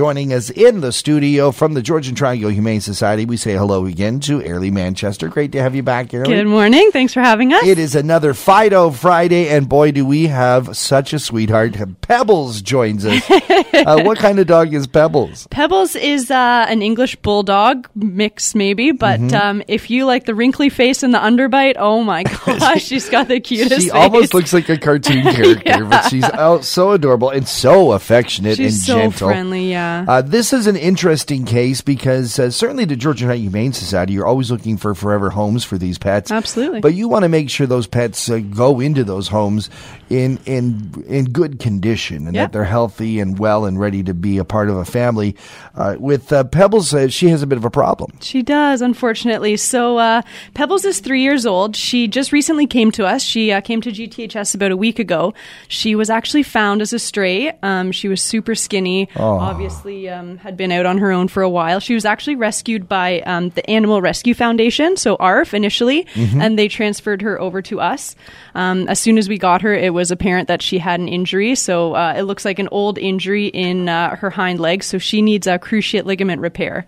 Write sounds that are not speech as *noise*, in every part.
joining us in the studio from the Georgian Triangle Humane Society. We say hello again to Ayrlea Manchester. Great to have you back, Ayrlea. Good morning. Thanks for having us. It is another Fido Friday, and boy, do we have such a sweetheart. Pebbles joins us. *laughs* uh, what kind of dog is Pebbles? Pebbles is uh, an English bulldog mix, maybe, but Mm-hmm. um, if you like the wrinkly face and the underbite, oh my *laughs* gosh, she's got the cutest She face. almost looks like a cartoon *laughs* character, but she's oh, so adorable and so affectionate She's and so gentle. friendly, yeah. Uh, this is an interesting case because uh, certainly the Georgia Triangle Humane Society, you're always looking for forever homes for these pets. Absolutely. But you want to make sure those pets uh, go into those homes in in in good condition and Yeah. that they're healthy and well and ready to be a part of a family. Uh, with uh, Pebbles, uh, she has a bit of a problem. She does, unfortunately. So uh, Pebbles is three years old. She just recently came to us. She uh, came to GTHS about a week ago. She was actually found as a stray. Um, she was super skinny. Obviously, um, had been out on her own for a while. She was actually rescued by um, the Animal Rescue Foundation, so ARF initially, and they transferred her over to us. Um, as soon as we got her, it was apparent that she had an injury. So uh, it looks like an old injury in uh, her hind leg. So she needs a cruciate ligament repair.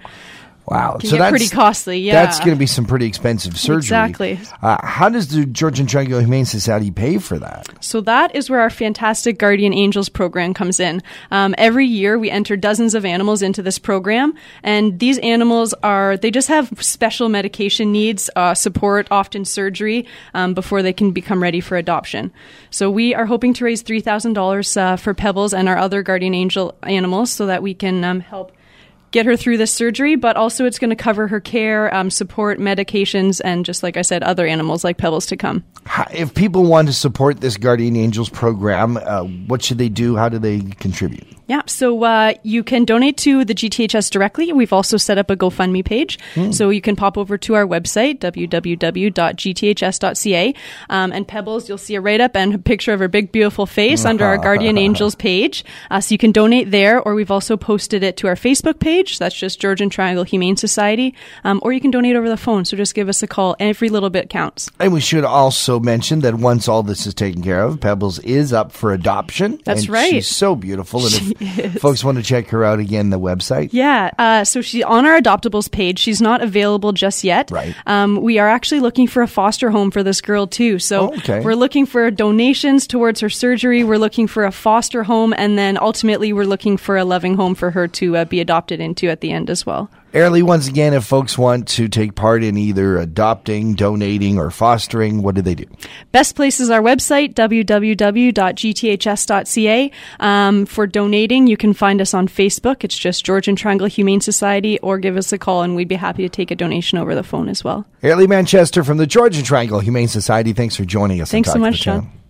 Wow, Can get pretty costly, yeah. that's going to be some pretty expensive surgery. Exactly. Uh, how does the Georgian Triangle Humane Society pay for that? So that is where our fantastic Guardian Angels program comes in. Um, every year we enter dozens of animals into this program, and these animals are they just have special medication needs, uh, support, often surgery um, before they can become ready for adoption. So we are hoping to raise three thousand dollars uh, for Pebbles and our other Guardian Angel animals, so that we can um, help. Get her through this surgery, but also it's going to cover her care, um, support, medications, and just like I said, other animals like Pebbles to come. If people want to support this Guardian Angels program, uh, what should they do? How do they contribute? Yeah, so uh, you can donate to the GTHS directly. We've also set up a GoFundMe page. So you can pop over to our website, www.gths.ca. Um, and Pebbles, you'll see a write up and a picture of her big, beautiful face under our *laughs* Guardian Angels page. Uh, so you can donate there, or we've also posted it to our Facebook page. That's just Georgian Triangle Humane Society. Um, or you can donate over the phone. So just give us a call. Every little bit counts. And we should also mention that once all this is taken care of, Pebbles is up for adoption. That's and right. She's so beautiful. And *laughs* if folks want to check her out again, the website. Yeah, uh, so she's on our adoptables page. She's not available just yet. Right. Um, we are actually looking for a foster home for this girl too. So Oh, okay. we're looking for donations towards her surgery. We're looking for a foster home, and then ultimately we're looking for a loving home for her to uh, be adopted into at the end as well. Ayrlea, once again, if folks want to take part in either adopting, donating, or fostering, what do they do? Best place is our website, www.gths.ca. Um, for donating, you can find us on Facebook. It's just Georgian Triangle Humane Society, or give us a call, and we'd be happy to take a donation over the phone as well. Ayrlea Manchester from the Georgian Triangle Humane Society, thanks for joining us. Thanks so much, John. Town.